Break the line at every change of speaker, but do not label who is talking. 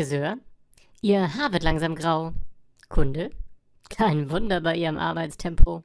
Friseur. Ihr Haar wird langsam grau. Kunde. Kein Wunder bei Ihrem Arbeitstempo.